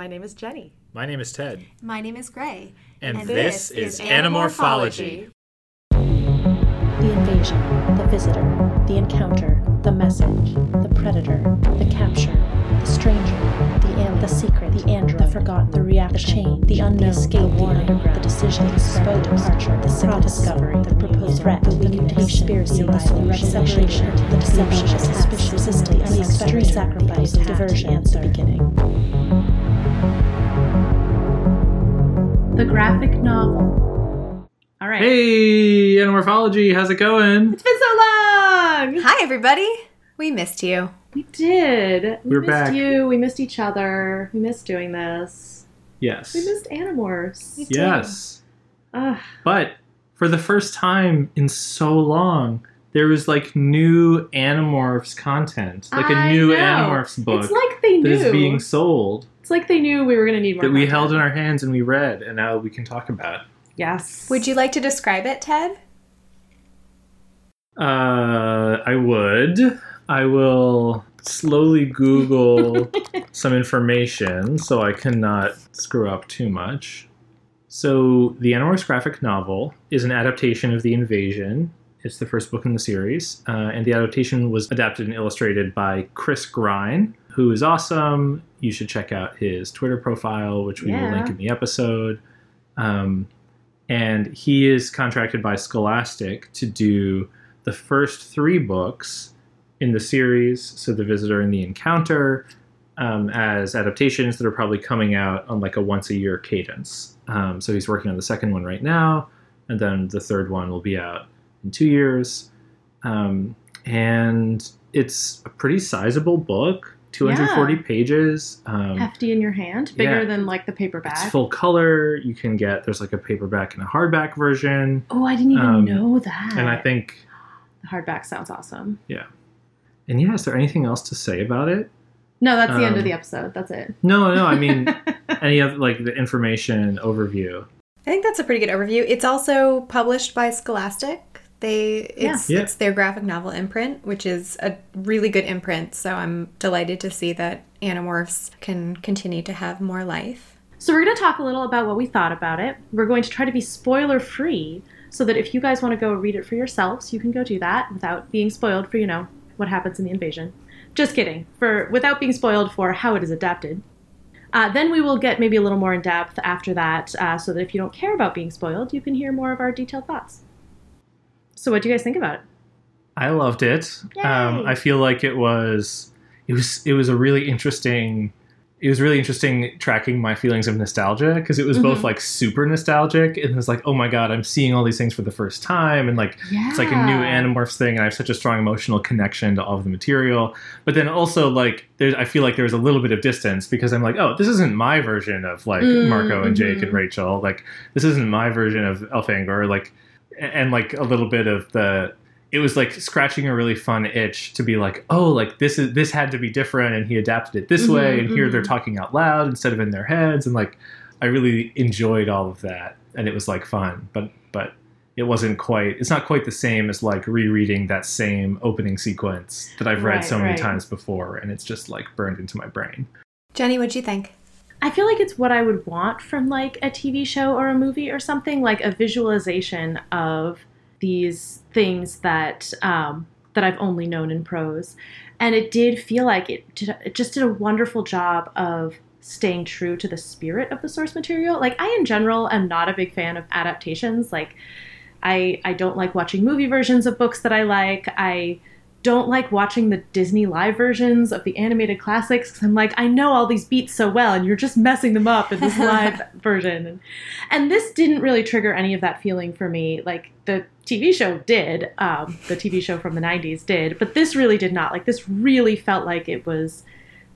My name is Jenny. My name is Ted. My name is Gray. And, And this, this is is Animorphology. The invasion, the visitor, the encounter, the message, the predator, the capture, the stranger, the alien, the secret, the android, the forgotten, the reaction, the chain, the unknown, the escape, the underground, the decision, the exposed departure, the secret discovery, the proposed threat, the mutation, conspiracy, the solution, separation, the deception, the suspicion, resistance, the extreme sacrifice, the diversion, the beginning. The graphic novel. All right. Hey, Animorphology, how's it going? It's been so long. Hi, everybody. We missed you. We did. We We're missed back. you. We missed each other. We missed doing this. Yes. We missed Animorphs. Yes. Ugh. But for the first time in so long, there was like new Animorphs content, like a I new know. Animorphs book It's like they that knew. is being sold It's like they knew we were going to need more. that we content. held in our hands and we read, and now we can talk about. It. Yes. Would you like to describe it, Ted? Uh, I would. I will slowly Google some information so I cannot screw up too much. So, the Animorphs graphic novel is an adaptation of The Invasion. It's the first book in the series, uh, and the adaptation was adapted and illustrated by Chris Grine, who is awesome. You should check out his Twitter profile, which we will link in the episode. Um, and he is contracted by Scholastic to do the first three books in the series, so The Visitor and The Encounter, um, as adaptations that are probably coming out on like a once a year cadence. Um, so he's working on the second one right now, and then the third one will be out in two years. Um, and it's a pretty sizable book, 240 pages. Um, hefty in your hand, bigger Yeah. than like the paperback? it's full color. You can get there's like a paperback and a hardback version, oh, I didn't even Um, know that. and I think the hardback sounds awesome. Yeah. And yeah, is there anything else to say about it? No, that's the end Um, of the episode. That's it. No, no. I mean, any other like the information overview. I think that's a pretty good overview. It's also published by Scholastic. They it's Yeah. it's their graphic novel imprint, which is a really good imprint. So I'm delighted to see that Animorphs can continue to have more life. So we're going to talk a little about what we thought about it. We're going to try to be spoiler free so that if you guys want to go read it for yourselves, you can go do that without being spoiled for, you know, what happens in the invasion. Just kidding. For without being spoiled for how it is adapted. Uh, then we will get maybe a little more in depth after that, uh, so that if you don't care about being spoiled, you can hear more of our detailed thoughts. So, what do you guys think about it? I loved it. Um, I feel like it was it was it was a really interesting. It was really interesting tracking my feelings of nostalgia because it was both Mhm. like super nostalgic and it was like, oh my god, I'm seeing all these things for the first time and like Yeah, it's like a new Animorphs thing, and I have such a strong emotional connection to all of the material. But then also, like, there's, I feel like there's a little bit of distance because I'm like, oh, this isn't my version of like Mm, Marco and Jake and Rachel. Like, this isn't my version of Elfangor. Like, and, and like a little bit of the. It was like scratching a really fun itch to be like, oh, like this is this had to be different, and he adapted it this Mhm, way, and here they're mhm. talking out loud instead of in their heads, and like, I really enjoyed all of that, and it was like fun, but but it wasn't quite it's not quite the same as like rereading that same opening sequence that I've read Right, so many right. times before and it's just like burned into my brain. Jenny, what'd you think? I feel like it's what I would want from like a TV show or a movie or something, like a visualization of these things that um, that I've only known in prose. And it did feel like it, did, it just did a wonderful job of staying true to the spirit of the source material. Like I, in general, am not a big fan of adaptations. Like I, I don't like watching movie versions of books that I like. I don't like watching the Disney live versions of the animated classics 'cause I'm like, I know all these beats so well, and you're just messing them up in this live version. And, and this didn't really trigger any of that feeling for me. Like the TV show did, um, the TV show from the 90s did, but this really did not. Like this really felt like it was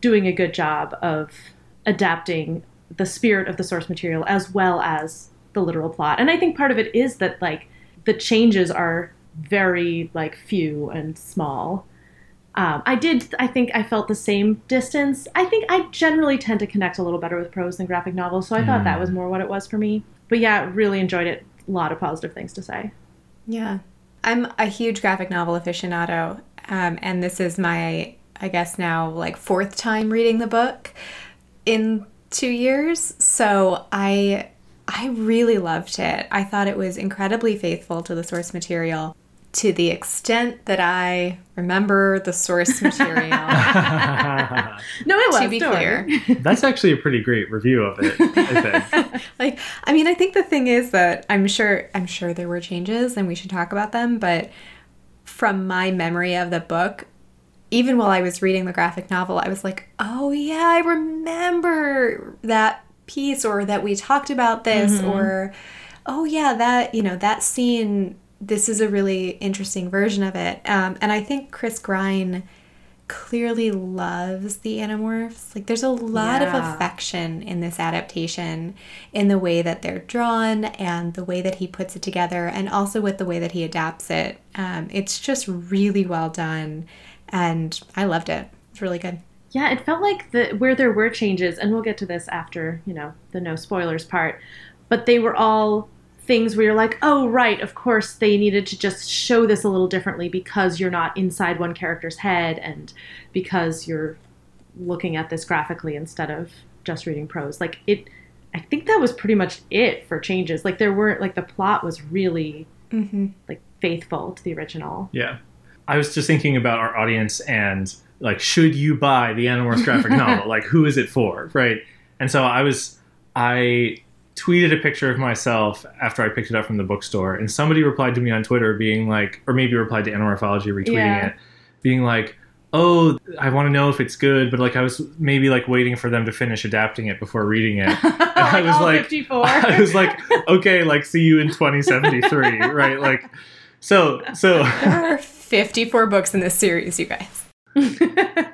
doing a good job of adapting the spirit of the source material as well as the literal plot. And I think part of it is that like the changes are very like few and small. Um, I did. I think I felt the same distance. I think I generally tend to connect a little better with prose than graphic novels, so I thought that was more what it was for me. But yeah, really enjoyed it. A lot of positive things to say. Yeah. I'm a huge graphic novel aficionado, um, and this is my, I guess now, like fourth time reading the book. In two years, so I I really loved it. I thought it was incredibly faithful to the source material to the extent that I remember the source material. No, it was. to be don't clear. That's actually a pretty great review of it, I think. like I mean, I think the thing is that I'm sure I'm sure there were changes and we should talk about them, but from my memory of the book, even while I was reading the graphic novel, I was like, "Oh yeah, I remember that piece or that we talked about this mm-hmm. or oh yeah, that, you know, that scene this is a really interesting version of it." Um, and I think Chris Grine clearly loves the Animorphs. Like there's a lot Yeah. of affection in this adaptation in the way that they're drawn and the way that he puts it together and also with the way that he adapts it. Um, it's just really well done and I loved it. It's really good. Yeah, it felt like the where there were changes, and we'll get to this after you know the no spoilers part. But they were all things where you're like, oh right, of course they needed to just show this a little differently because you're not inside one character's head and because you're looking at this graphically instead of just reading prose. Like it, I think that was pretty much it for changes. Like there weren't like the plot was really Mm-hmm. like faithful to the original. Yeah. I was just thinking about our audience and like, should you buy the Animorphs graphic novel? Like, who is it for? Right. And so I was, I tweeted a picture of myself after I picked it up from the bookstore, and somebody replied to me on Twitter being like, or maybe replied to Animorphology retweeting Yeah. it, being like, oh, I want to know if it's good, but like I was maybe like waiting for them to finish adapting it before reading it. I was all like- 54. I was like, okay, like see you in 2073, right? Like, so, so. There are 54 books in this series, you guys.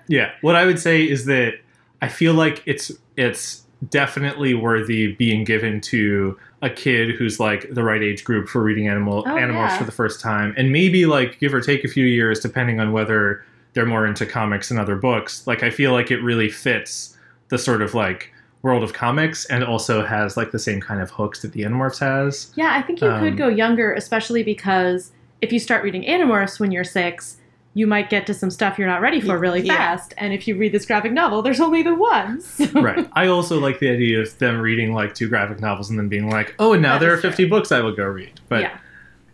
Yeah, what I would say is that I feel like it's it's definitely worthy being given to a kid who's like the right age group for reading animal Oh, animals yeah. for the first time, and maybe like give or take a few years depending on whether they're more into comics and other books. Like I feel like it really fits the sort of like world of comics and also has like the same kind of hooks that the Animorphs has. Yeah, I think you Um, could go younger, especially because if you start reading Animorphs when you're six, you might get to some stuff you're not ready for really Yeah. fast. And if you read this graphic novel, there's only the one. So- right. I also like the idea of them reading like two graphic novels and then being like, oh, and now That there are is true. 50 books I will go read. But yeah.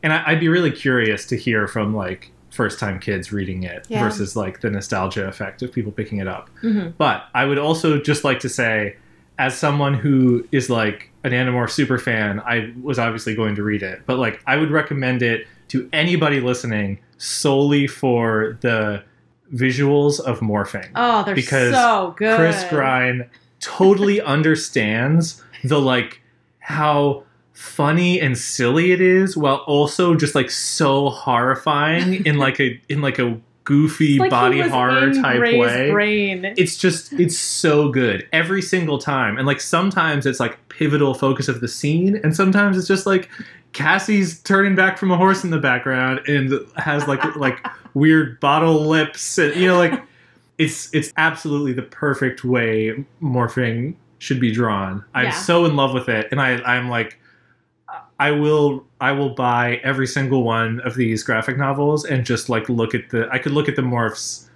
and I, I'd be really curious to hear from like first time kids reading it Yeah. versus like the nostalgia effect of people picking it up. Mhm. But I would also just like to say, as someone who is like an Animorph super fan, I was obviously going to read it. But like, I would recommend it to anybody listening solely for the visuals of morphing. Oh, they're Because so good. Because Chris Grine totally understands the like how funny and silly it is while also just like so horrifying in like a in like a goofy like body horror type Gray's way. Brain. It's just it's so good every single time. And like sometimes it's like pivotal focus of the scene and sometimes it's just like Cassie's turning back from a horse in the background and has like like weird bottle lips and you know like it's it's absolutely the perfect way morphing should be drawn. I'm Yeah. so in love with it and I I'm like I will I will buy every single one of these graphic novels and just like look at the I could look at the morphs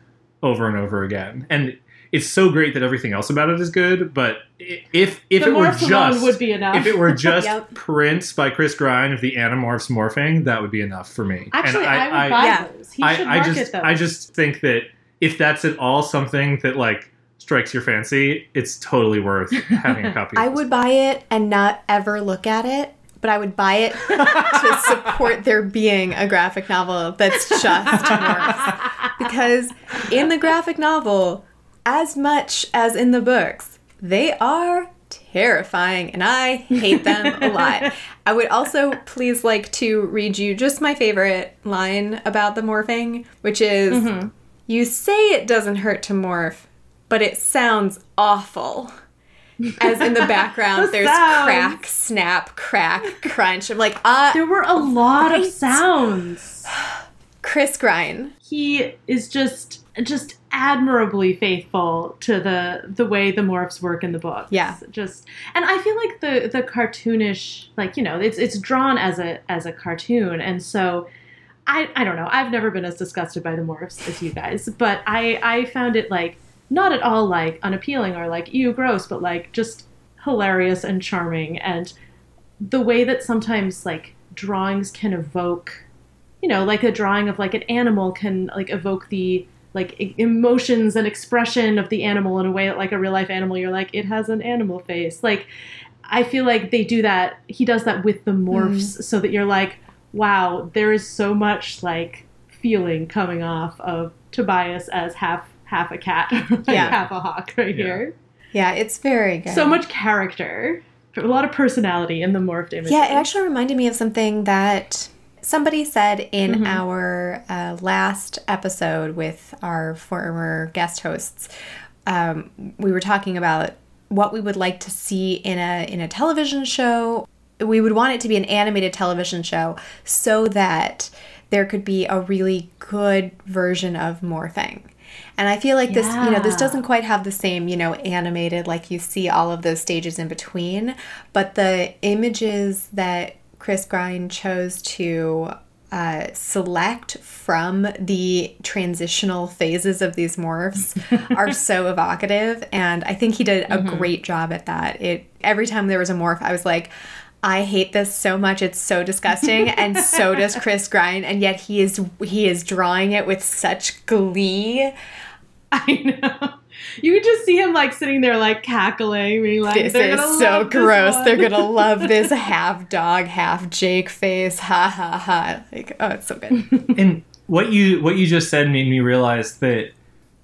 over and over again. And it's so great that everything else about it is good, but if if the it were just would be enough. if it were just Yep. prints by Chris Grine of the Animorphs morphing, that would be enough for me. Actually, I, would I, buy Yeah. those. He I, should I market just those. I just think that if that's at all something that like strikes your fancy, it's totally worth having a copy. of I this. would buy it and not ever look at it, but I would buy it to support there being a graphic novel that's just morphs. Because in the graphic novel, as much as in the books, they are terrifying and I hate them a lot. I would also please like to read you just my favorite line about the morphing, which is you say it doesn't hurt to morph, but it sounds awful. As in the background, The there's sounds. crack, snap, crack, crunch. I'm like, uh, There were a lot of sounds. Chris Grine. he is just just admirably faithful to the the way the morphs work in the book. Yeah. Just and I feel like the the cartoonish like you know it's it's drawn as a as a cartoon and so I I don't know I've never been as disgusted by the morphs as you guys but I I found it like not at all like unappealing or like ew gross, but like just hilarious and charming. And the way that sometimes like drawings can evoke, you know, like a drawing of like an animal can like evoke the like emotions and expression of the animal in a way that like a real life animal you're like it has an animal face like i feel like they do that he does that with the morphs mm. so that you're like wow there is so much like feeling coming off of tobias as half half a cat like Yeah. half a hawk right Yeah. here Yeah, it's very good. so much character a lot of personality in the morphed image Yeah, it actually reminded me of something that somebody said in Mhm. our uh, last episode with our former guest hosts. Um, we were talking about what we would like to see in a in a television show. We would want it to be an animated television show so that there could be a really good version of morphing. And I feel like this, you know, this doesn't quite have the same, you know, animated, like you see all of those stages in between, but the images that Chris Grine chose to uh, select from the transitional phases of these morphs are so evocative, and I think he did a great job at that. It every time there was a morph, I was like. I hate this so much. It's so disgusting, and so does Chris Grine. And yet he is he is drawing it with such glee. i know you could just see him like sitting there like cackling being like This "They're is so gross. They're gonna love this half dog, half Jake face. Ha ha ha! Like, oh, it's so good. And what you what you just said made me realize that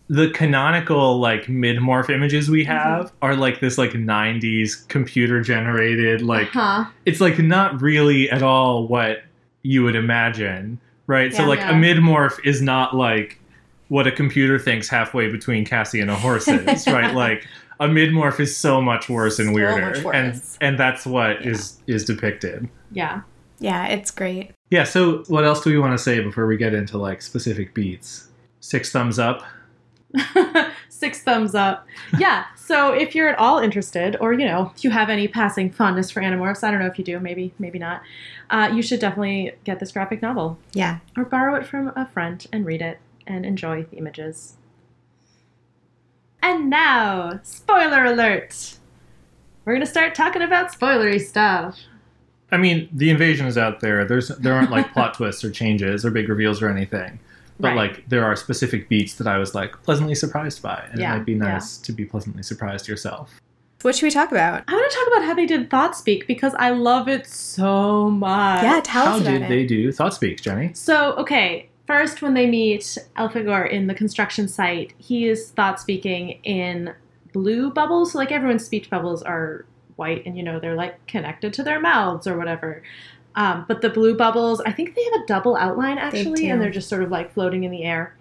the canonical like mid morph images we mm-hmm. have are like this like 90s computer generated like huh it's like not really at all what you would imagine, right? so like Yeah. a mid morph is not like what a computer thinks halfway between Cassie and a horse is, right? Like a mid morph is so much worse and So weirder, much worse. and and that's what is is depicted. yeah Yeah, it's great. Yeah. So what else do we want to say before we get into like specific beats? Six thumbs up. Six thumbs up. Yeah. So if you're at all interested, or you know, if you have any passing fondness for Animorphs, I don't know if you do, maybe, maybe not. Uh, you should definitely get this graphic novel Yeah. or borrow it from a friend and read it and enjoy the images. And now, spoiler alert. We're gonna start talking about spoilery stuff. I mean, the invasion is out there. There's there aren't like plot twists or changes or big reveals or anything. But Right. like there are specific beats that I was like pleasantly surprised by, and Yeah, it might be yeah. nice to be pleasantly surprised yourself. What should we talk about? I want to talk about how they did Thought Speak because I love it so much. Yeah, tell How us about did it. they do Thought Speak, Jenny? So, okay, first when they meet Elfangor in the construction site, he is thought speaking in blue bubbles. So, like everyone's speech bubbles are white and, you know, they're like connected to their mouths or whatever. Um, but the blue bubbles, I think they have a double outline actually, and they're just sort of like floating in the air.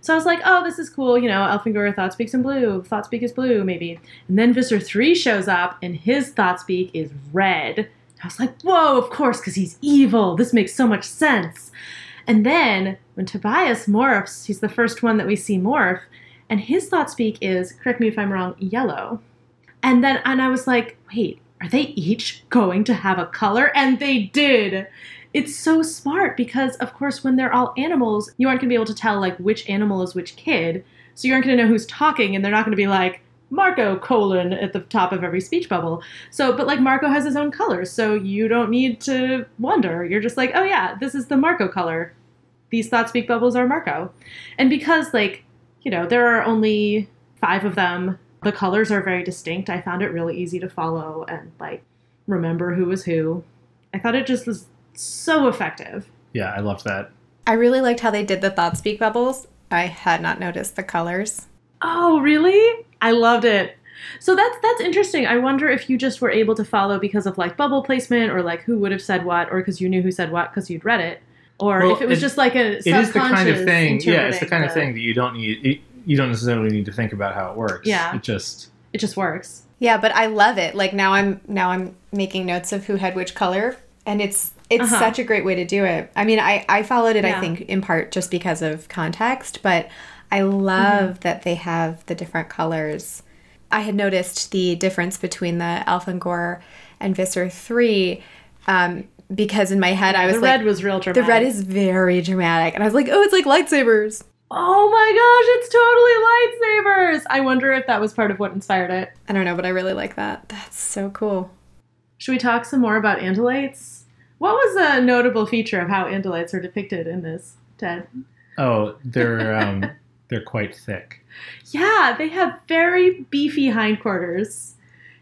So I was like, oh, this is cool. You know, Elfangor thought speaks in blue. Thought speak is blue, maybe. And then Visser 3 shows up, and his thought speak is red. I was like, whoa, of course, because he's evil. This makes so much sense. And then when Tobias morphs, he's the first one that we see morph, and his thought speak is, correct me if I'm wrong, yellow. And then and I was like, wait, are they each going to have a color? And they did. It's so smart because of course when they're all animals, you aren't gonna be able to tell like which animal is which kid. So you aren't gonna know who's talking and they're not gonna be like Marco colon at the top of every speech bubble. So but like Marco has his own color, so you don't need to wonder. You're just like, oh yeah, this is the Marco color. These thought speak bubbles are Marco. And because like, you know, there are only five of them the colors are very distinct. I found it really easy to follow and like remember who was who. I thought it just was so effective. Yeah, I loved that. I really liked how they did the thought speak bubbles. I had not noticed the colors. Oh, really? I loved it. So that's that's interesting. I wonder if you just were able to follow because of like bubble placement or like who would have said what or because you knew who said what because you'd read it or Well, if it was it- just like a It is the kind of subconscious thing. Yeah, it's the interpreting kind of thing that you don't need. It, you don't necessarily need to think about how it works. Yeah. it just It just works. Yeah, but I love it. Like now I'm now I'm making notes of who had which color and it's it's Uh-huh. such a great way to do it. I mean, I I followed it I think in part just because of context, but I love that they have the different colors. I had noticed the difference between the Elfangor and Gore and Visser 3 um, because in my head I was the like red was real dramatic. the red is very dramatic and I was like, "Oh, it's like lightsabers." Oh my gosh, it's totally lightsabers! I wonder if that was part of what inspired it. I don't know, but I really like that. That's so cool. Should we talk some more about Andalites? What was a notable feature of how Andalites are depicted in this, Ted? Oh, they're um, they're quite thick. Yeah, they have very beefy hindquarters.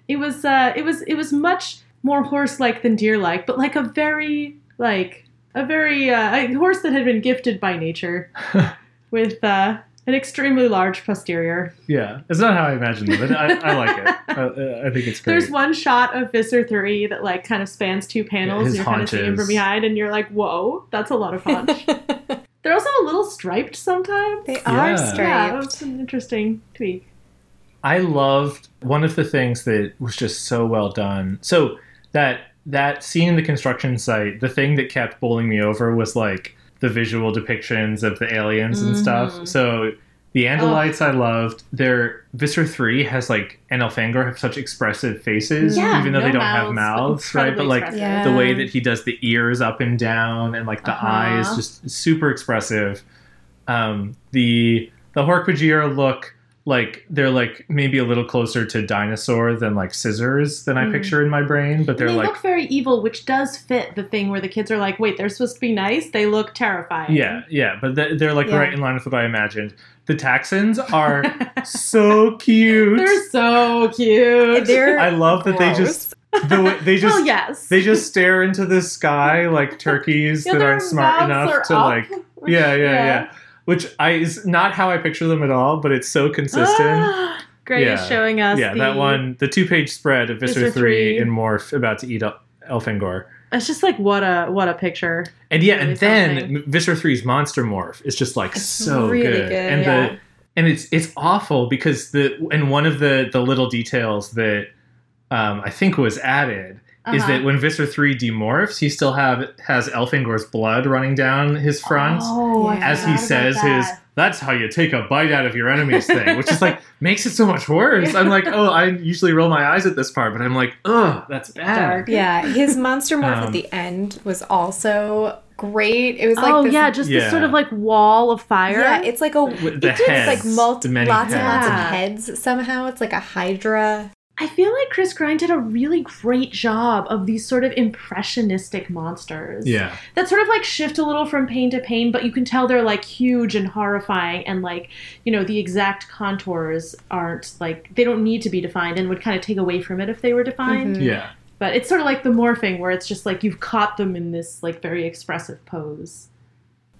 It was uh, it was it was much more horse-like than deer-like, but like a very like a very uh, a horse that had been gifted by nature with uh, an extremely large posterior. Yeah, it's not how I imagined it, but I, I like it. I, I think it's great. There's one shot of Visser 3 that like kind of spans two panels. his and you're kind of seeing him from behind, and you're like, whoa, that's a lot of punch. They're also a little striped sometimes. They Yeah. are Yeah, striped. that's an interesting tweak. I loved one of the things that was just so well done. So that that scene in the construction site, the thing that kept bowling me over was like the visual depictions of the aliens and Mhm. stuff. So the Andalites I loved. Their Visser 3 has like and Elfangor have such expressive faces, Yeah, even though no they don't have mouths, mouths, right? But like. Yeah. the way that he does the ears up and down and like the Uh-huh. eyes just super expressive um the the hork look like they're like maybe a little closer to dinosaur than like scissors than i Mm. picture in my brain but they're they like look very evil, which does fit the thing where the kids are like, wait, they're supposed to be nice. They look terrifying. yeah yeah but they're, they're like Yeah. right in line with what i imagined the Taxxons are so cute They're so cute. They're i love that they just the way, they just well, yes. they just stare into the sky like turkeys Yeah, that aren't smart enough are to up, like which- yeah, yeah, yeah, Which I is not how I picture them at all, but it's so consistent. Gray is Yeah. showing us yeah, the, that one, the two-page spread of Visser, Visser three three. and Morph about to eat El- Elfangor, It's just like what a what a picture. and yeah, and then Visser 3's monster morph is just like It's so really good, good, and yeah. the and it's it's awful because the and one of the the little details that um, I think was added is Uh-huh. that when Visser 3 demorphs, he still have has Elfangor's blood running down his front. Oh, Yeah. as he says about his that's how you take a bite out of your enemy's thing which is like makes it so much worse i'm like oh i usually roll my eyes at this part but i'm like oh that's bad Dark. Yeah, his monster morph Um, at the end was also great. It was like oh this, yeah, just Yeah. this sort of like wall of fire. yeah, it's like a With the it did like multi, the many lots and lots of heads. heads somehow. It's like a hydra. I feel like Chris Grine did a really great job of these sort of impressionistic monsters. yeah That sort of like shift a little from pain to pain, but you can tell they're like huge and horrifying and like, you know, the exact contours aren't like they don't need to be defined and would kind of take away from it if they were defined. Mhm. yeah But it's sort of like the morphing where it's just like you've caught them in this like very expressive pose.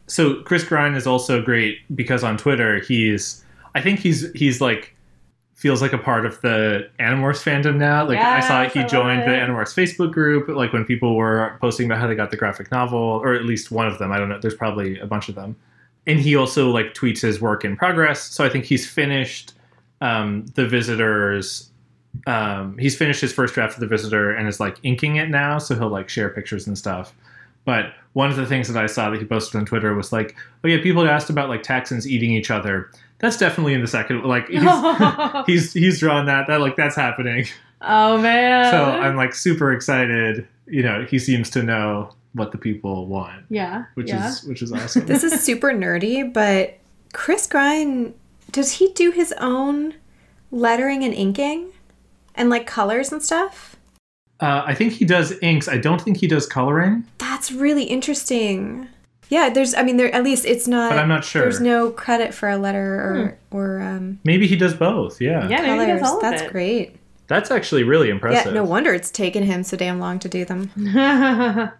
so chris grine is also great because on twitter he's i think he's he's like feels like a part of the Animorphs fandom now. Like I saw he I joined the. Animorphs Facebook group, like when people were posting about how they got the graphic novel, or at least one of them. I don't know. There's probably a bunch of them. And he also like tweets his work in progress. So I think he's finished um, the visitors. Um, he's finished his first draft of the visitor and is like inking it now. So he'll like share pictures and stuff. But one of the things that I saw that he posted on Twitter was like, "Oh yeah, people asked about like Taxxons eating each other. That's definitely in the second. Like he's, he's he's drawn that. That like that's happening. oh man. So I'm like super excited. You know, he seems to know what the people want, yeah. which yeah. is which is awesome. This is super nerdy, but Chris Grine, does he do his own lettering and inking? And like colors and stuff? uh, I think he does inks. I don't think he does coloring, That's really interesting. Yeah, there's I mean there at least it's not but I'm not sure. there's no credit for a letter or or um Maybe he does both. Yeah, Yeah, maybe he does all of That's it. great. that's actually really impressive. Yeah, no wonder it's taken him so damn long to do them.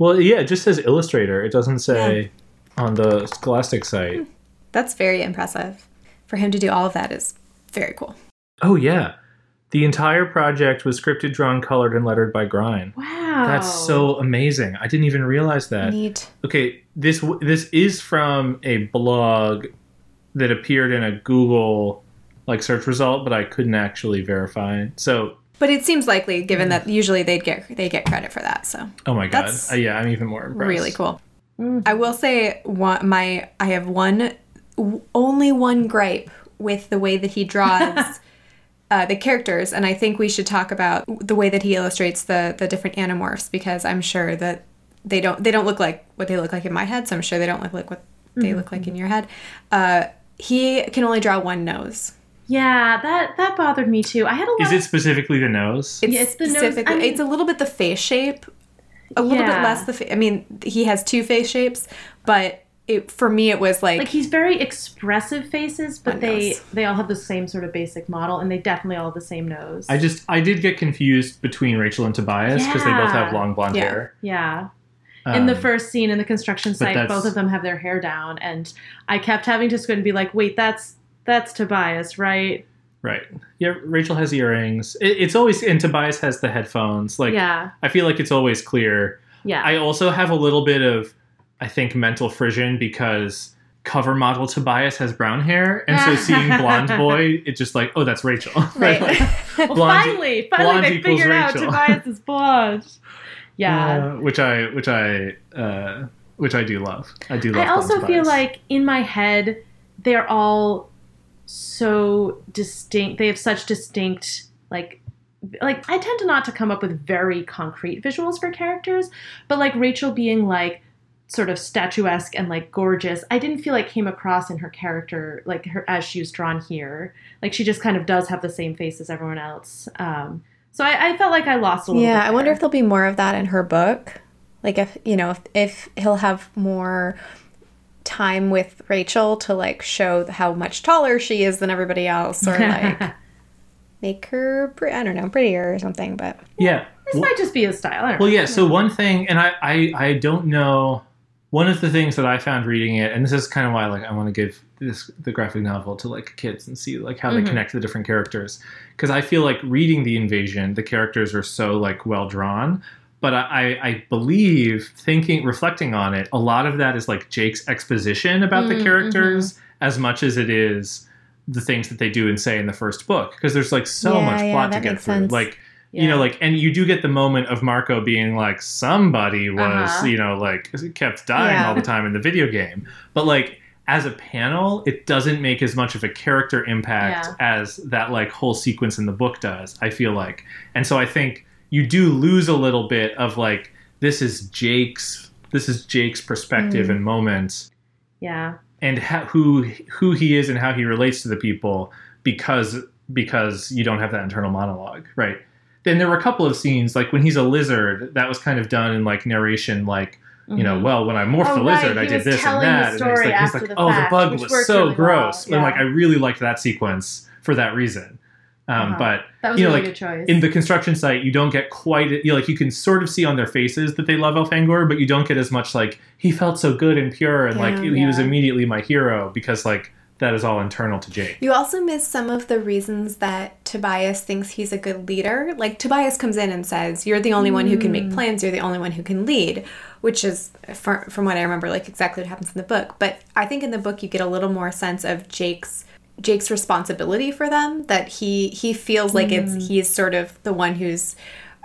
Well, yeah, it just says Illustrator. It doesn't say on the Scholastic site. That's very impressive. For him to do all of that is very cool. Oh yeah, the entire project was scripted, drawn, colored, and lettered by Grine. wow. That's so amazing. I didn't even realize that. Neat. Okay, this this is from a blog that appeared in a Google like search result, but I couldn't actually verify. So, But it seems likely given that usually they'd get they get credit for that. So oh my god, Uh, yeah, I'm even more impressed. really cool. Mm. I will say one my I have one w- only one gripe with the way that he draws uh, the characters, and I think we should talk about the way that he illustrates the the different animorphs because I'm sure that they don't they don't look like what they look like in my head, so I'm sure they don't look like what they look like in your head. Uh, he can only draw one nose. Yeah, that that bothered me too. I had a lot. Is it specifically the nose? It's, Yeah, it's the nose- specifically. I mean- it's a little bit the face shape, a little bit less the. Fa- I mean, he has two face shapes, but it for me it was like, like he's very expressive faces, but they nose. they all have the same sort of basic model, and they definitely all have the same nose. I just I did get confused between Rachel and Tobias because they both have long blonde Yeah. hair. yeah. in the Um, first scene in the construction site, both of them have their hair down, and I kept having to squint and be like, "Wait, that's that's Tobias, right?" right. Yeah, Rachel has earrings. It, it's always and Tobias has the headphones. Like yeah, I feel like it's always clear. yeah. I also have a little bit of I think mental frisson because cover model Tobias has brown hair, and so seeing blonde boy, it's just like, oh, that's Rachel. Right. well, blonde- finally, finally, blonde they figured out Tobias is blonde. Yeah. Uh, which I which I uh, which I do love. I do love. I also feel like in my head they're all so distinct. They have such distinct like like I tend to not to come up with very concrete visuals for characters, but like Rachel being like sort of statuesque and like gorgeous, I didn't feel like came across in her character like her as she was drawn here. Like she just kind of does have the same face as everyone else. Um, so I, I felt like I lost a little. yeah. bit I wonder if there'll be more of that in her book. Like if you know if, if he'll have more time with Rachel to like show how much taller she is than everybody else, or like make her pre- I don't know prettier or something. But yeah. this Well- might just be a style. I don't know. Well, yeah. So one thing, and I, I, I don't know. One of the things that I found reading it, and this is kind of why, like, I want to give this the graphic novel to like kids and see like how Mhm. they connect to the different characters, because I feel like reading the invasion, the characters are so like well drawn. But I, I believe thinking, reflecting on it, a lot of that is like Jake's exposition about the Mm, characters, as much as it is the things that they do and say in the first book. Because there's like so Yeah, much yeah, plot to get through. sense. Like you know like and you do get the moment of marco being like somebody was Uh-huh. you know like kept dying Yeah. all the time in the video game but like as a panel it doesn't make as much of a character impact Yeah. as that like whole sequence in the book does i feel like and so i think you do lose a little bit of like this is jake's this is jake's perspective Mm. and moments yeah. and how, who who he is and how he relates to the people because because you don't have that internal monologue, right? Then there were a couple of scenes like when he's a lizard that was kind of done in like narration, like you know, Mhm. well when I morphed Oh, the right, lizard, I did this and that, and he's story like, he's like, the oh, fact, the bug was so really well, gross, and like I really liked that sequence for that reason. Um, Uh-huh. But that was you know, really like, choice. in the construction site, you don't get quite you know, like you can sort of see on their faces that they love Elfangor, but you don't get as much like he felt so good and pure and like Yeah. he was immediately my hero because like that is all internal to Jake. You also miss some of the reasons that Tobias thinks he's a good leader. Like Tobias comes in and says, "You're the only one who can make mm. plans. You're the only one who can lead," which is, fr- from what I remember, like exactly what happens in the book. But I think in the book you get a little more sense of Jake's Jake's responsibility for them. That he he feels like it's mm. he's sort of the one who's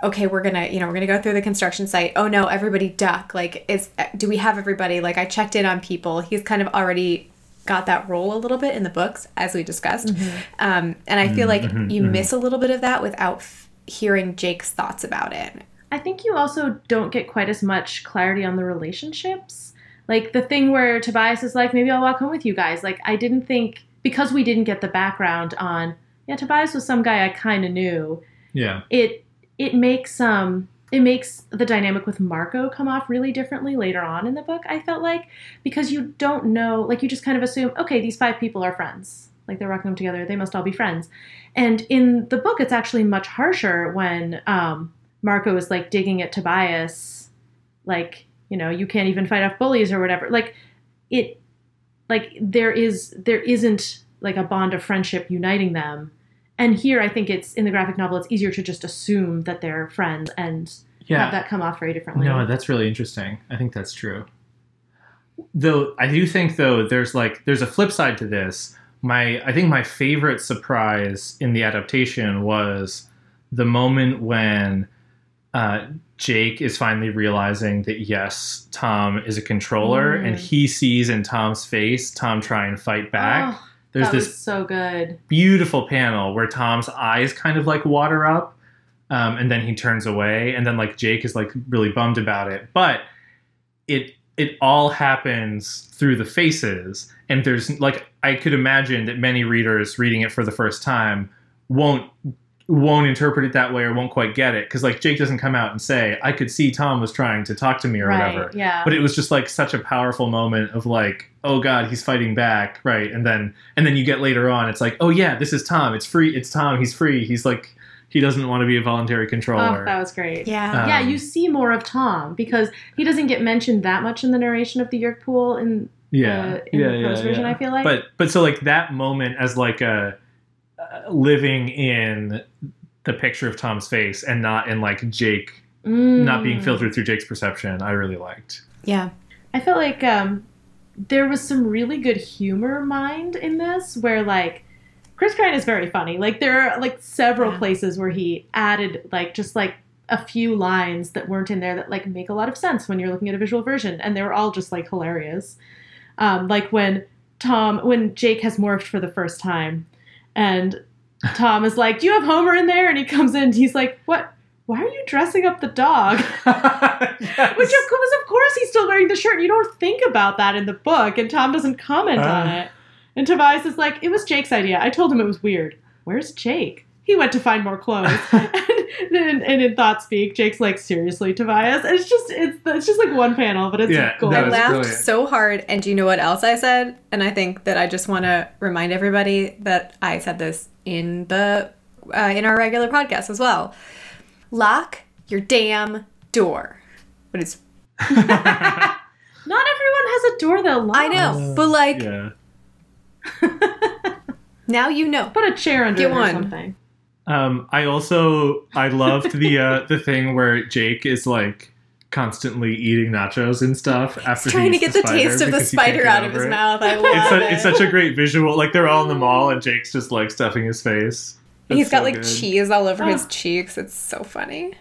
okay we're gonna you know we're gonna go through the construction site oh no everybody duck like is do we have everybody like i checked in on people he's kind of already got that role a little bit in the books as we discussed um, and i feel like you miss a little bit of that without f- hearing jake's thoughts about it I think you also don't get quite as much clarity on the relationships. Like the thing where Tobias is like, maybe I'll walk home with you guys. Like I didn't think because we didn't get the background on yeah, Tobias was some guy I kind of knew. Yeah. It it makes um it makes the dynamic with Marco come off really differently later on in the book. I felt like because you don't know, like you just kind of assume, okay, these five people are friends. Like they're rocking them together, they must all be friends. And in the book, it's actually much harsher when um, Marco is like digging at Tobias, like you know, you can't even fight off bullies or whatever. Like it, like there is there isn't like a bond of friendship uniting them. And here, I think it's in the graphic novel. It's easier to just assume that they're friends and Yeah. have that come off very differently. No, that's really interesting. I think that's true. Though I do think though there's like there's a flip side to this. My I think my favorite surprise in the adaptation was the moment when uh, Jake is finally realizing that yes, Tom is a controller, Mm. and he sees in Tom's face Tom try and fight back. Oh, There's that this so good. beautiful panel where Tom's eyes kind of like water up, um, and then he turns away, and then like Jake is like really bummed about it, but it it all happens through the faces and there's like i could imagine that many readers reading it for the first time won't won't interpret it that way or won't quite get it because like jake doesn't come out and say i could see tom was trying to talk to me or right. whatever Yeah. but it was just like such a powerful moment of like oh god he's fighting back right and then and then you get later on it's like oh yeah this is tom it's free it's tom he's free he's like he doesn't want to be a voluntary controller. oh, that was great. Yeah. Uh, yeah, Um, you see more of Tom because he doesn't get mentioned that much in the narration of the Yeerk Pool in yeah uh, in yeah, the yeah, prose version. yeah. I feel like, but but so like that moment as like a living in the picture of tom's face and not in like jake not being Mm. filtered through jake's perception i really liked Yeah. I felt like um, there was some really good humor mind in this, where like Chris Grant is very funny. Like there are like several Yeah. places where he added like just like a few lines that weren't in there that like make a lot of sense when you're looking at a visual version, and they were all just like hilarious. Um, like when Tom, when Jake has morphed for the first time, and Tom is like, "Do you have Homer in there?" And he comes in, and he's like, "What? Why are you dressing up the dog?" Yes. Which of course, of course, he's still wearing the shirt. You don't think about that in the book, and Tom doesn't comment on Uh. it. And Tobias is like, "It was Jake's idea. I told him it was weird. Where's Jake? He went to find more clothes." and, and, and in thought speak, Jake's like, "Seriously, Tobias?" And it's just it's it's just like one panel, but it's Yeah, gold. that I was laughed brilliant. so hard. And do you know what else I said? And I think that I just want to remind everybody that I said this in the uh, in our regular podcast as well. Lock your damn door. But it's Not everyone has a door that locks. I know, but like yeah now you know. Put a chair under Get it or one. something. Um i also i loved the uh the thing where jake is like constantly eating nachos and stuff after Trying he to get the spider taste of the because he can't spider out of his it. mouth. I love it's, it. it's such a great visual like they're all in the mall and jake's just like stuffing his face He's It's got so like good. cheese all over his Oh. cheeks. It's so funny.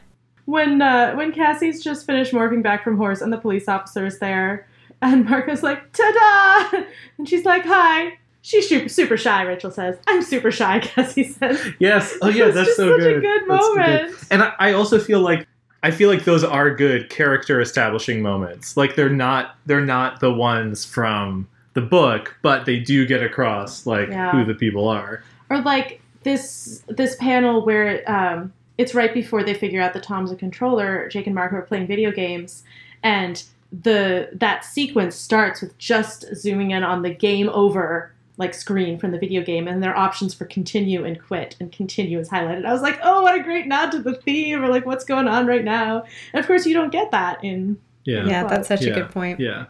When uh, when Cassie's just finished morphing back from horse and the police officer is there, and Marco's like, "Ta-da!" and she's like, "Hi." She's super, super shy. Rachel says, "I'm super shy." Cassie says, Yes. Oh yeah, that's so such good. a good That's moment. And I, I also feel like I feel like those are good character establishing moments. Like they're not they're not the ones from the book, but they do get across like Yeah. who the people are. or like this this panel where um, it's right before they figure out that Tom's a controller. Jake and Mark are playing video games, and the that sequence starts with just zooming in on the game over like screen from the video game, and their options for continue and quit, and continue is highlighted. I was like, oh, what a great nod to the theme, or like what's going on right now. And of course, you don't get that in Yeah. Yeah, that's such Yeah. a good point. Yeah.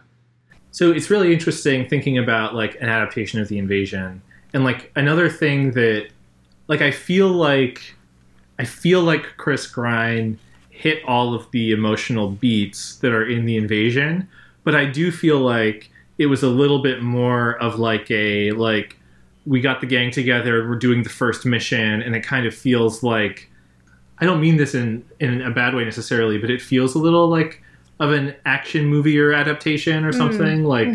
So it's really interesting thinking about like an adaptation of the invasion. And like another thing that like I feel like I feel like Chris Grine hit all of the emotional beats that are in the invasion, but I do feel like it was a little bit more of like a like we got the gang together, we're doing the first mission, and it kind of feels like I don't mean this in in a bad way necessarily, but it feels a little like of an action movie or adaptation or something like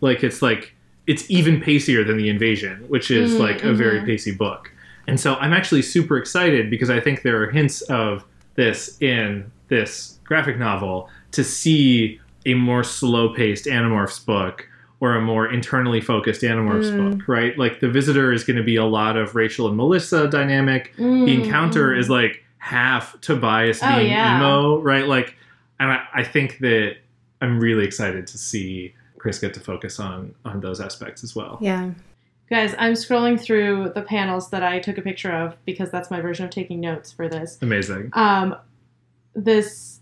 like it's like it's even pacier than the invasion which is Mm, like a very mhm. pacey book. And so i'm actually super excited because i think there are hints of this in this graphic novel to see a more slow-paced animorphs book or a more internally focused animorphs Mm. book right like the visitor is going to be a lot of rachel and melissa dynamic the encounter is like half Tobias. Oh, being yeah. emo, right? Like, and I, I think that I'm really excited to see Chris get to focus on on those aspects as well. Yeah. Guys, I'm scrolling through the panels that I took a picture of because that's my version of taking notes for this. Amazing. Um, this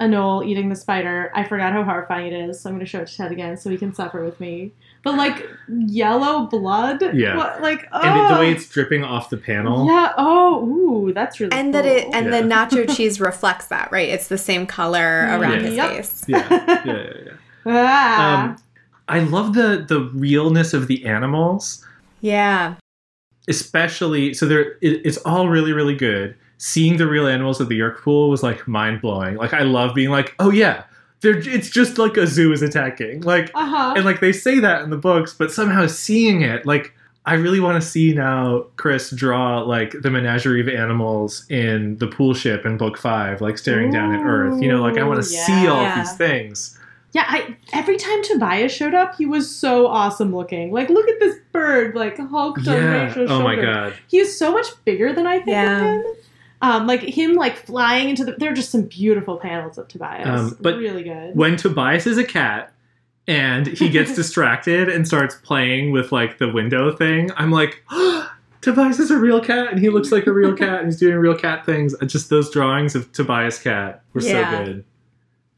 Anole eating the spider. I forgot how horrifying it is, so I'm going to show it to Ted again so he can suffer with me. But like yellow blood, Yeah. What, like oh, And it, the way it's dripping off the panel. yeah. Oh, ooh, that's really And cool. that it and the nacho cheese reflects that, right? It's the same color around his Yep. face. Yeah, yeah, yeah. yeah. ah. Um, I love the the realness of the animals. Yeah. especially so there it, it's all really really good seeing the real animals at the yeerk pool was like mind-blowing like i love being like oh yeah they're it's just like a zoo is attacking like uh huh. and like they say that in the books but somehow seeing it like i really want to see now chris draw like the menagerie of animals in the pool ship in book five like staring down at earth you know like i want to Ooh, see all yeah. these things Yeah, I every time Tobias showed up, he was so awesome looking. Like, look at this bird, like hulked on Yeah. Rachel's Oh my god. He is so much bigger than I think Yeah. of him. Um, like him, like flying into the. There are just some beautiful panels of Tobias. Um, but really good. When Tobias is a cat and he gets distracted and starts playing with like the window thing, I'm like, Tobias is a real cat and he looks like a real cat and he's doing real cat things. Just those drawings of Tobias cat were Yeah. so good.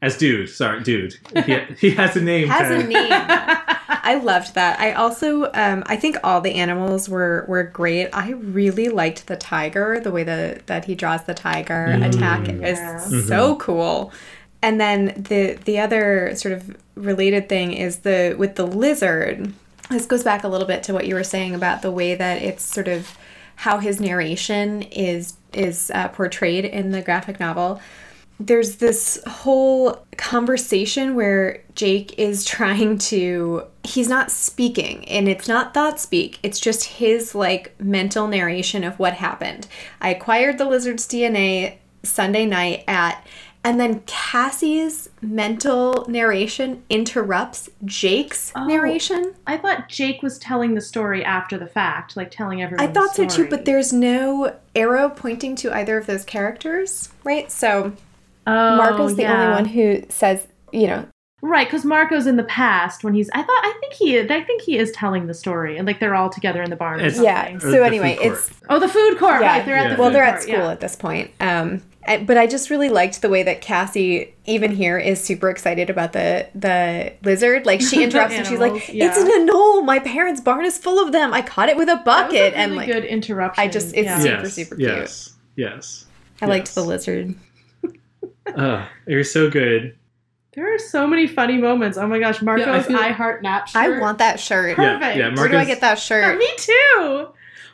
As dude, sorry, dude. He, he has a name. Has a name. I loved that. I also, um, I think all the animals were were great. I really liked the tiger. The way that that he draws the tiger Mm. attack Yeah. is so cool. And then the the other sort of related thing is the with the lizard. This goes back a little bit to what you were saying about the way that it's sort of how his narration is is uh, portrayed in the graphic novel there's this whole conversation where Jake is trying to he's not speaking and it's not thought speak it's just his like mental narration of what happened I acquired the lizard's DNA Sunday night at and then Cassie's mental narration interrupts Jake's Oh. narration I thought Jake was telling the story after the fact, like telling everyone. I thought so too but there's no arrow pointing to either of those characters right so oh, Marco's the yeah. only one who says you know Right, because Marco's in the past when he's. I thought. I think he. I think he is telling the story, and like they're all together in the barn. Or Yeah. So the anyway, it's Oh, the food court. Yeah. Right, they're at the. well, food they're at school yeah. at this point. Um, but I just really liked the way that Cassie, even here, is super excited about the the lizard. Like she interrupts and she's like, animals, "It's yeah. an anole. My parents' barn is full of them. I caught it with a That was a bucket." and like, good interruption. I just- it's yeah. super, yes, super cute. Yes. Yes. I liked the lizard. Uh, you're so good. There are so many funny moments. Oh my gosh, Marco's feel- I Heart Nap shirt. I want that shirt. Her- Yeah, Perfect. yeah. Where Where do I get that Yeah, shirt? me too.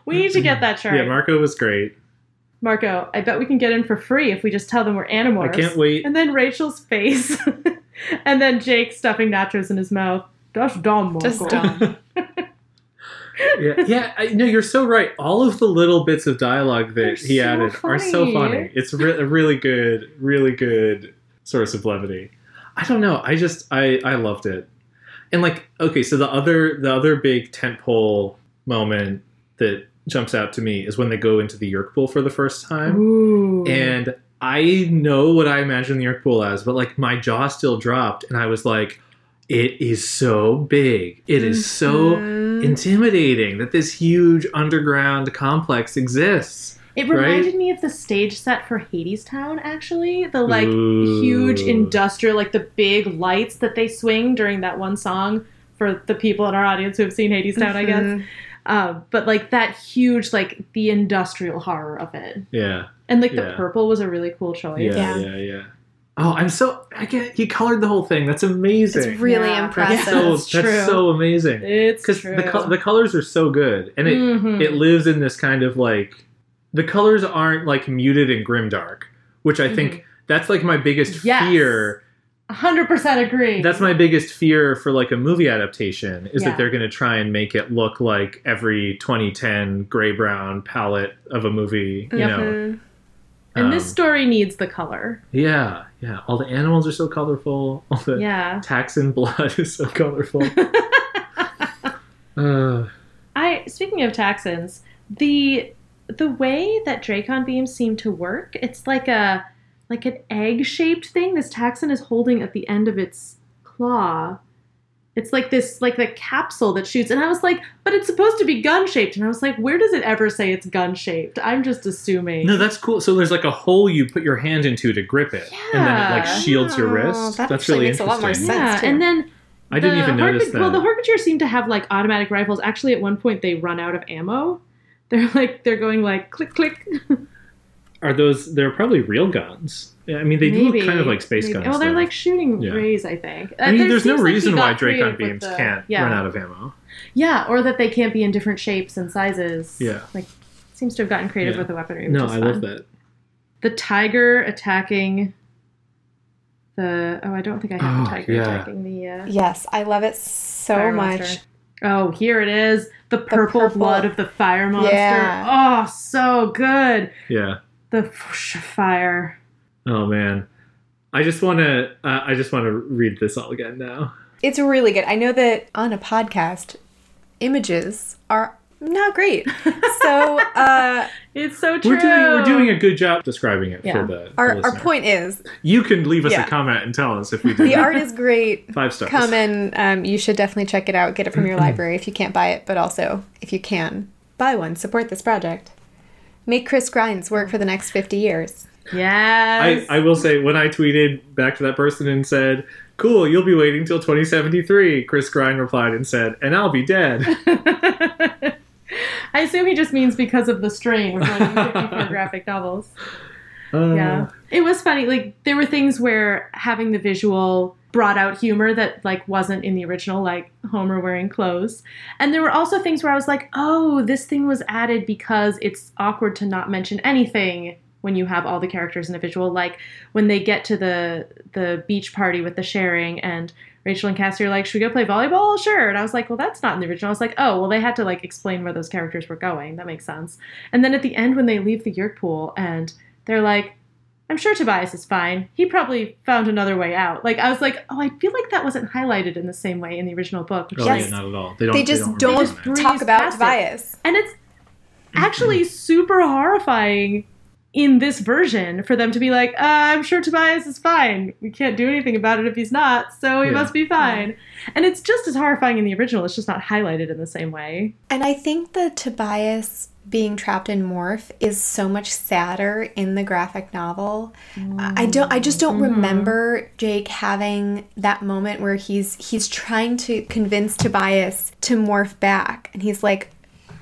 We need to get that shirt. Yeah, Marco was great. Marco, I bet we can get in for free if we just tell them we're animals. I can't wait. And then Rachel's face. and then Jake stuffing nachos in his mouth. That's dumb, Marco. Just dumb. yeah, yeah. I, no, you're so right. All of the little bits of dialogue that They're he so added are so funny. funny. It's re- a really good, really good source of levity. I don't know. I just I I loved it. And like, okay, so the other the other big tentpole moment that jumps out to me is when they go into the Yeerk pool for the first time. Ooh. And I know what I imagine the Yeerk pool as, but like my jaw still dropped, and I was like, "It is so big. It is so Mhm. intimidating that this huge underground complex exists." It reminded right? me of the stage set for Hadestown, actually. The like Ooh. huge industrial, like the big lights that they swing during that one song for the people in our audience who have seen Hadestown, I guess. Um, but like that huge, like the industrial horror of it. Yeah, And like Yeah. the purple was a really cool choice. yeah, Yeah. yeah, yeah. Oh, I'm so I get he colored the whole thing. That's amazing. It's really Yeah. that's impressive. so That's that's true. so amazing. It's Because the col- the colors are so good, and it Mhm. it lives in this kind of like the colors aren't like muted and grimdark, which I think that's like my biggest Mm-hmm. Yes. fear. 100% agree. That's my biggest fear for like a movie adaptation is Yeah. that they're going to try and make it look like every 2010 gray brown palette of a movie. You Yep. know, And this Um, story needs the color. yeah, yeah. All the animals are so colorful. All the Yeah. Taxxon blood is so colorful. uh, I speaking of Taxxons, the the way that Dracon beams seem to work, it's like a like an egg shaped thing. This Taxxon is holding at the end of its claw. It's like this like the capsule that shoots, and I was like, but it's supposed to be gun shaped, and I was like, where does it ever say it's gun shaped? I'm just assuming. no, that's cool. So there's like a hole you put your hand into to grip it, and then it like Yeah. shields your Oh, wrist. that that's actually really makes a lot more interesting. sense. yeah, too. and then I didn't the even notice Harput- that. Well, the Hork-Bajirs seem to have like automatic rifles. Actually, at one point they run out of ammo. They're like they're going like click click. Are those? They're probably real guns. I mean, they do look kind of like space Maybe. guns. Oh, they're though. like shooting Yeah. rays. I think. I mean, Uh, there there's no seems like reason why got Dracon beams the- can't yeah. run out of ammo. Yeah, or that they can't be in different shapes and sizes. Yeah. like seems to have gotten creative Yeah. with the weaponry. Which No, is I fun. love that. The tiger attacking the. Oh, I don't think I have Oh, the tiger yeah. attacking the. Uh, Yes, I love it so fire much. monster. Oh, here it is. The purple, purple- blood of the fire monster. Yeah. Oh, so good. Yeah. The whoosh fire. Oh man. I just want to. Uh, I just want to read this all again now. It's really good. I know that on a podcast, images are not great. So uh, It's so true. We're doing. We're doing a good job describing it Yeah. for the. the our, our point is You can leave us Yeah. a comment and tell us if we did the art is great. five stars. Come and um, you should definitely check it out. Get it from your library if you can't buy it, but also if you can, buy one. Support this project. Make Chris Grine's work for the next 50 years. I, Yes. I will say when I tweeted back to that person and said, "Cool, you'll be waiting till 2073," Chris Grine replied and said, "And I'll be dead." I assume he just means because of the strain of writing 54 graphic novels. Uh, Yeah. It was funny. Like, there were things where having the visual brought out humor that, like, wasn't in the original, like Homer wearing clothes. And there were also things where I was like, oh, this thing was added because it's awkward to not mention anything when you have all the characters in a visual. Like, when they get to the, the beach party with the sharing and Rachel and Cassie are like, should we go play volleyball? Sure. And I was like, well, that's not in the original. I was like, oh, well, they had to like explain where those characters were going. That makes sense. And then at the end, when they leave the Yeerk pool and they're like, I'm sure Tobias is fine. He probably found another way out. Like I was like, oh, I feel like that wasn't highlighted in the same way in the original book. Which Oh, Yes. yeah, not at all. They don't. They just don't. don't, remember just that. breathe talk about past it. Tobias. and it's actually super horrifying in this version for them to be like, uh, I'm sure Tobias is fine. We can't do anything about it if he's not, so he Yeah. must be fine. And it's just as horrifying in the original. It's just not highlighted in the same way. And I think the Tobias being trapped in Morph is so much sadder in the graphic novel. I don't I just don't remember Jake having that moment where he's he's trying to convince Tobias to morph back and he's like,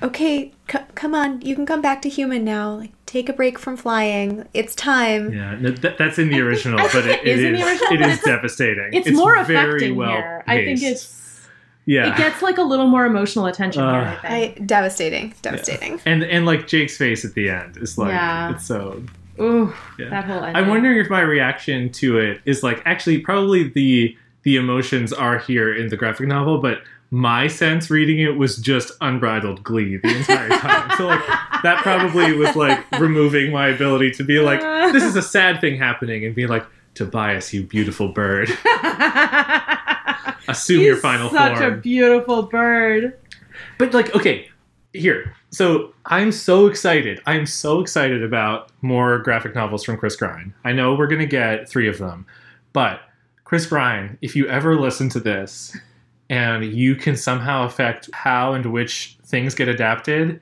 "Okay, c- come on, you can come back to human now. Like take a break from flying. It's time." Yeah, no, that, that's in the original, but it, it is it is original, it but is it's- devastating. It's, more very affecting well here. I think it's yeah. it gets like a little more emotional attention Uh, here. I think. I devastating, devastating. and and like Jake's face at the end is like Yeah. it's so. Ooh, Yeah. that whole. Ending. I'm wondering if my reaction to it is like actually probably the the emotions are here in the graphic novel, but my sense reading it was just unbridled glee the entire time. so like that probably was like removing my ability to be like this is a sad thing happening and being like Tobias, you beautiful bird. Assume your He's final such form. a beautiful bird. But like, okay, here. So I'm so excited. I'm so excited about more graphic novels from Chris Grine. I know we're gonna get three of them, but Chris Grine, if you ever listen to this and you can somehow affect how and which things get adapted,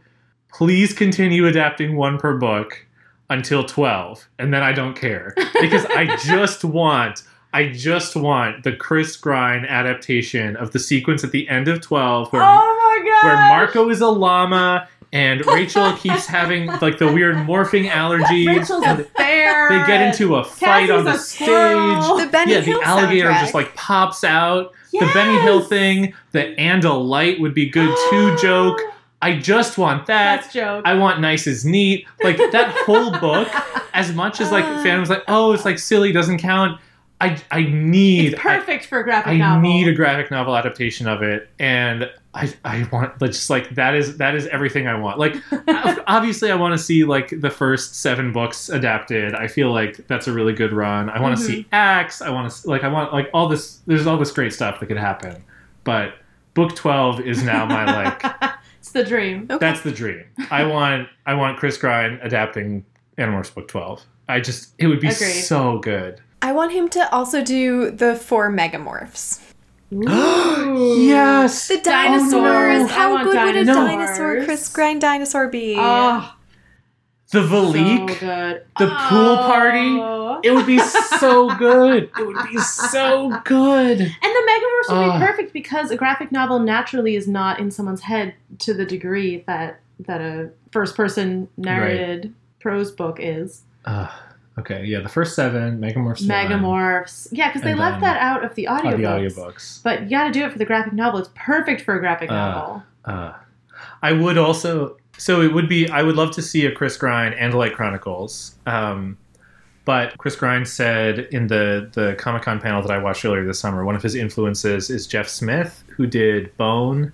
please continue adapting one per book until 12 and then I don't care because I just want I just want the Chris Grine adaptation of the sequence at the end of 12 where oh my where Marco is a llama and Rachel keeps having like the weird morphing allergies. Rachel's a and bear. they get into a fight Cassie's on the a squirrel. stage. The Benny yeah, Hill the alligator soundtrack. just like pops out. The Benny Hill thing, the and a light would be good too joke. I just want that. That's joke. I want nice as neat. Like that whole book, as much as like Uh. fans like, oh, it's like silly, doesn't count. I I need it's I- perfect for a graphic I novel. need a graphic novel adaptation of it, and I I want like, just like that is that is everything I want. Like obviously, I want to see like the first seven books adapted. I feel like that's a really good run. I want to see mm-hmm. Axe. I want to like I want like all this. There's all this great stuff that could happen, but book twelve is now my like it's the dream. Okay. that's the dream. I want I want Chris Grine adapting Animorphs book twelve. I just it would be Agreed. so good. I want him to also do the four megamorphs. Yes. The dinosaurs. Oh, no. How want good would a dinosaur, Chris Grine dinosaur be? Oh, The so Valik. good. The pool party? Oh. It would be so good. It would be so good. And the Megamorphs would Ugh. be ah. perfect because a graphic novel naturally is not in someone's head to the degree that that a first person narrated prose book is. Uh, okay, yeah, the first seven Megamorphs. Megamorphs. Yeah, because they left that out of the audiobooks. the audiobooks. But you got to do it for the graphic novel. It's perfect for a graphic Uh, novel. Uh, I would also. So it would be. I would love to see a Chris Grine Andalite Chronicles. Um, but Chris Grine said in the the Comic Con panel that I watched earlier this summer, one of his influences is Jeff Smith, who did Bone,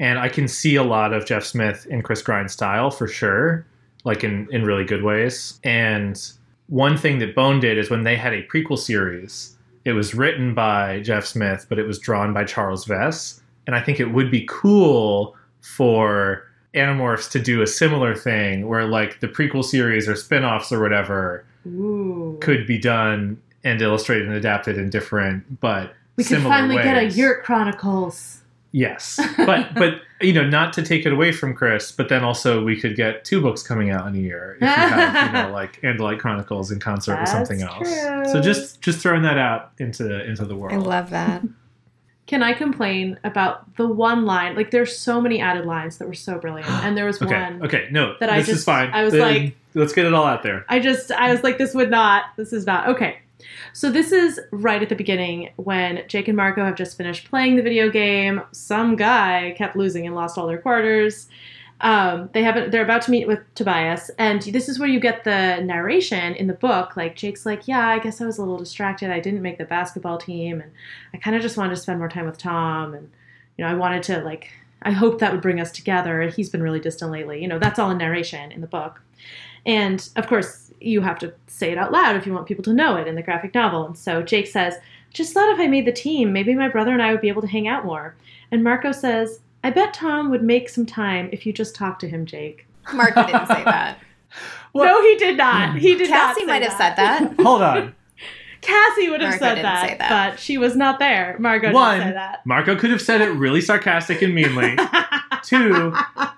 and I can see a lot of Jeff Smith in Chris Grine's style for sure, like in in really good ways. And one thing that Bone did is when they had a prequel series, it was written by Jeff Smith, but it was drawn by Charles Vess. And I think it would be cool for Animorphs to do a similar thing where, like, the prequel series or spin offs or whatever Ooh. could be done and illustrated and adapted in different, but we could finally get a ways. Yeerk Chronicles. Yes, but but you know, not to take it away from Chris, but then also we could get two books coming out in a year if you have, you know, like Andalite Chronicles in concert That's with something else. true. So just just throwing that out into into the world. I love that. Can I complain about the one line? Like, there's so many added lines that were so brilliant, and there was okay, one. okay, no, that I this is just- fine. I was Then like- let's get it all out there. I just, I was like, this would not, this is not. Okay. So this is right at the beginning when Jake and Marco have just finished playing the video game. Some guy kept losing and lost all their quarters. Um, they haven't, they're about to meet with Tobias, and this is where you get the narration in the book. Like Jake's like, yeah, I guess I was a little distracted. I didn't make the basketball team, and I kind of just wanted to spend more time with Tom, and you know, I wanted to like, I hoped that would bring us together. He's been really distant lately. You know, that's all in narration in the book. And of course, you have to say it out loud if you want people to know it in the graphic novel. And so Jake says, Just thought if I made the team, maybe my brother and I would be able to hang out more. And Marco says, I bet Tom would make some time if you just talked to him, Jake. Marco didn't say that. What? No, he did not. He did not. Cassie might have said that. Hold on. Cassie would have Marco said didn't that, say that. but she was not there. Marco One, didn't say that. Marco could have said it really sarcastic and meanly. Two,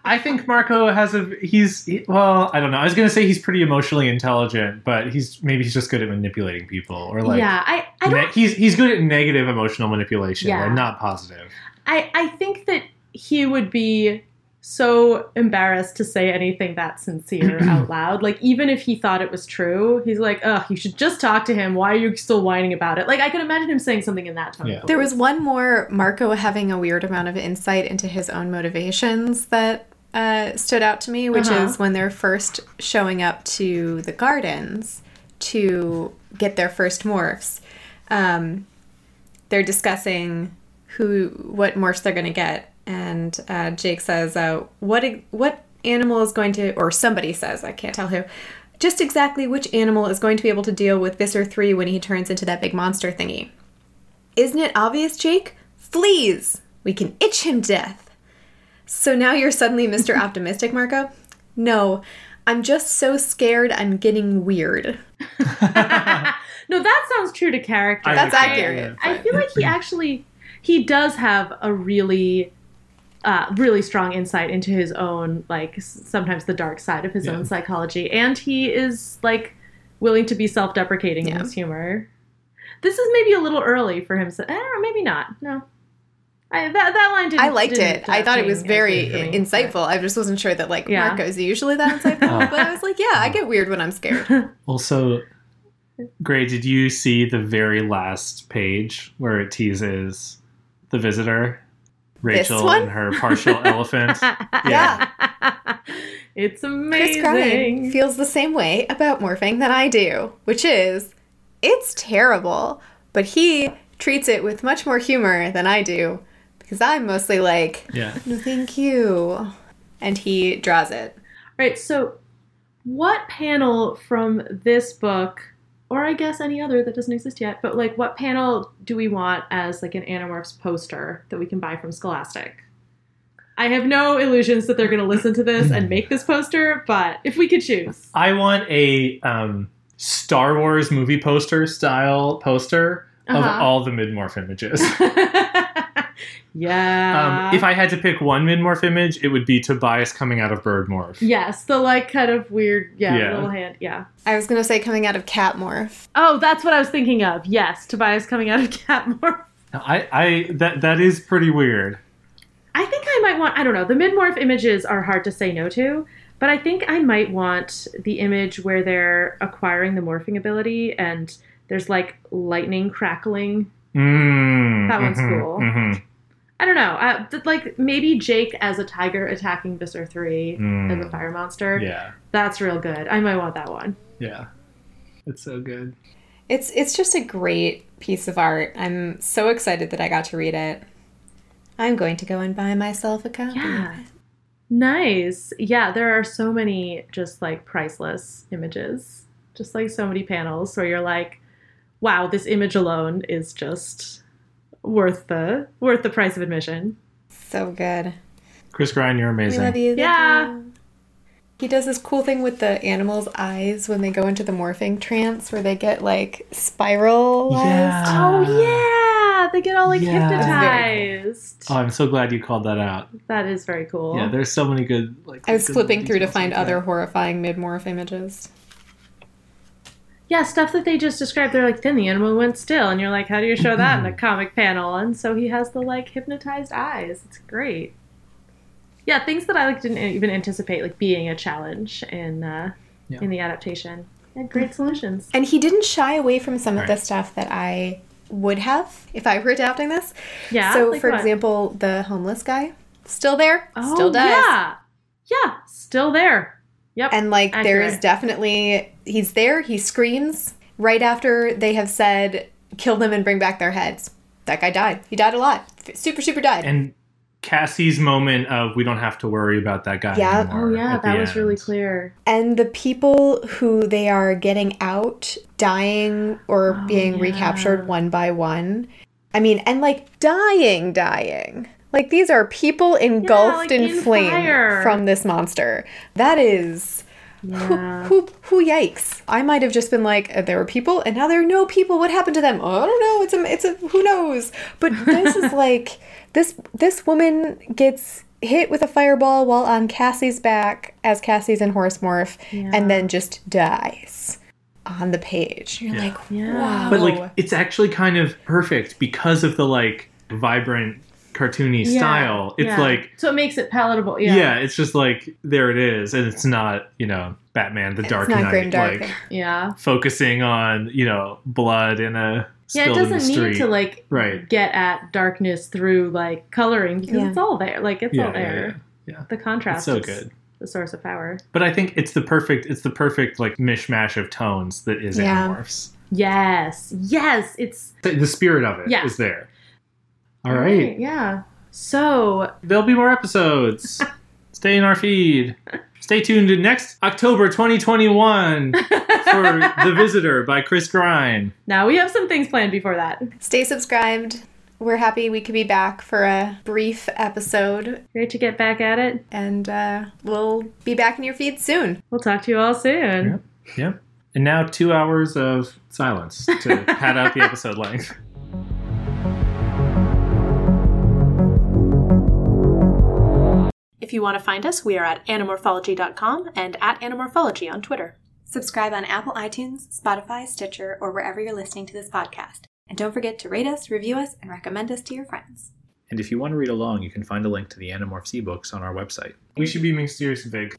I think Marco has a he's he- well, I don't know. I was gonna say he's pretty emotionally intelligent, but he's maybe he's just good at manipulating people or like yeah, I, I ne- don't he's he's good at negative emotional manipulation Yeah. and not positive. I, I think that he would be so embarrassed to say anything that sincere out loud. Like, even if he thought it was true, he's like, ugh, you should just talk to him. Why are you still whining about it? Like, I can imagine him saying something in that tone. Yeah. There was one more Marco having a weird amount of insight into his own motivations that uh, stood out to me, which Uh-huh. is when they're first showing up to the gardens to get their first morphs. Um, they're discussing who, what morphs they're going to get, and uh, Jake says, uh, "What, what animal is going to?" Or somebody says, I can't tell who. Just exactly which animal is going to be able to deal with Visser 3 when he turns into that big monster thingy. Isn't it obvious, Jake? Fleas! We can itch him death. So now you're suddenly Mr. Optimistic, Marco? No, I'm just so scared I'm getting weird. no, that sounds true to character. I That's accurate. I feel like he actually he does have a really uh, really strong insight into his own like sometimes the dark side of his Yeah. own psychology and he is like willing to be self-deprecating in his humor this is maybe a little early for him so, eh, or maybe not no I, that, that line didn't I liked didn't, it. I thought it was very me, insightful. I just wasn't sure that, like, Yeah. Marco's usually that insightful. Oh. but I was like, yeah, I get weird when I'm scared. Also, Gray, did you see the very last page where it teases the visitor, Rachel and her partial elephant? but- Yeah. it's amazing. Chris amazing feels the same way about morphing that I do, which is it's terrible, but he treats it with much more humor than I do because I'm mostly like, Yeah. no, thank you. And he draws it. Right, so what panel from this book, or I guess any other that doesn't exist yet, but like what panel do we want as like an Animorphs poster that we can buy from Scholastic? I have no illusions that they're going to listen to this and make this poster, but if we could choose. I want a um, Star Wars movie poster style poster of Uh-huh. all the mid-morph images. yeah. Um, if I had to pick one mid-morph image, it would be Tobias coming out of bird morph. Yes, the like kind of weird, yeah, Yeah. little hand, yeah. I was going to say coming out of cat morph. Oh, that's what I was thinking of. Yes, Tobias coming out of cat morph. I, I that that is pretty weird. I think I might want, I don't know, the mid morph images are hard to say no to, but I think I might want the image where they're acquiring the morphing ability and there's like lightning crackling. Mm, That one's mhm, cool. mhm, I don't know, uh, th- like maybe Jake as a tiger attacking Visser 3 mm. as a fire monster. Yeah, That's real good. I might want that one. yeah. It's so good. It's it's just a great piece of art. I'm so excited that I got to read it. I'm going to go and buy myself a copy. Yeah. Nice. Yeah, there are so many just like priceless images. Just like so many panels where you're like, wow, this image alone is just worth the worth the price of admission. So good. Chris Grine, you're amazing. We amazing. love you. Yeah. you. He does this cool thing with the animals' eyes when they go into the morphing trance where they get like spiral. Yeah. Oh yeah, they get all like Yeah. That's very hypnotized. Oh, I'm so glad you called that out. that is very cool. Yeah, there's so many good like. I was flipping through to find like other that. horrifying mid morph images. Yeah, stuff that they just described. They're like, then the animal went still, and you're like, how do you show that in a comic panel? And so he has the like hypnotized eyes. It's great. Yeah, things that I like didn't even anticipate like being a challenge in uh, Yeah. in the adaptation. Yeah, great solutions. And he didn't shy away from some of the stuff that I would have if I were adapting this. Yeah. so, like for what? example, the homeless guy still there, oh, still does. Yeah, yeah, still there. Yep. And like there is definitely he's there, he screams right after they have said kill them and bring back their heads. That guy died. He died a lot. Super super died. And Cassie's moment of we don't have to worry about that guy Yeah. anymore. oh yeah, that the was really clear. And the people who they are getting out, dying or Oh, being yeah. recaptured one by one. I mean, and like dying, dying. Like these are people engulfed like in, in flame fire. from this monster. That is Yeah. who, who yikes. I might have just been like, uh, there were people and now there are no people. What happened to them? Oh, I don't know. It's a, it's a, who knows? But this is like, this, this woman gets hit with a fireball while on Cassie's back as Cassie's in horse morph Yeah. and then just dies on the page. You're Yeah. like, Yeah. wow. But like it's actually kind of perfect because of the like vibrant cartoony Yeah, style. It's yeah. like so it makes it palatable. yeah. Yeah. it's just like there it is, and it's not you know Batman the Dark not Knight grim dark. like Yeah. focusing on you know blood in a Yeah, it in the doesn't need to like Right. get at darkness through like coloring because Yeah. it's all there. Like it's yeah, all yeah, there. yeah, yeah. The It's contrast so is good. the source of power. But I think it's the perfect it's the perfect like mishmash of tones that is Yeah. Animorphs. Yes. Yes. It's The, the spirit of it is Yeah. there. All right. Yeah. So There'll be more episodes. Stay in our feed. Stay tuned to next October 2021 for The Visitor by Chris Grine. now we have some things planned before that. Stay subscribed. We're happy we could be back for a brief episode, Great to get back at it. and uh, we'll be back in your feed soon. We'll talk to you all soon. Yep. Yep. And now two hours of silence to pad out the episode length. If you want to find us, we are at animorphology.com and at anamorphology on Twitter. Subscribe on Apple iTunes, Spotify, Stitcher, or wherever you're listening to this podcast. And don't forget to rate us, review us, and recommend us to your friends. And if you want to read along, you can find a link to the Animorphs ebooks on our website. We should be being serious and big.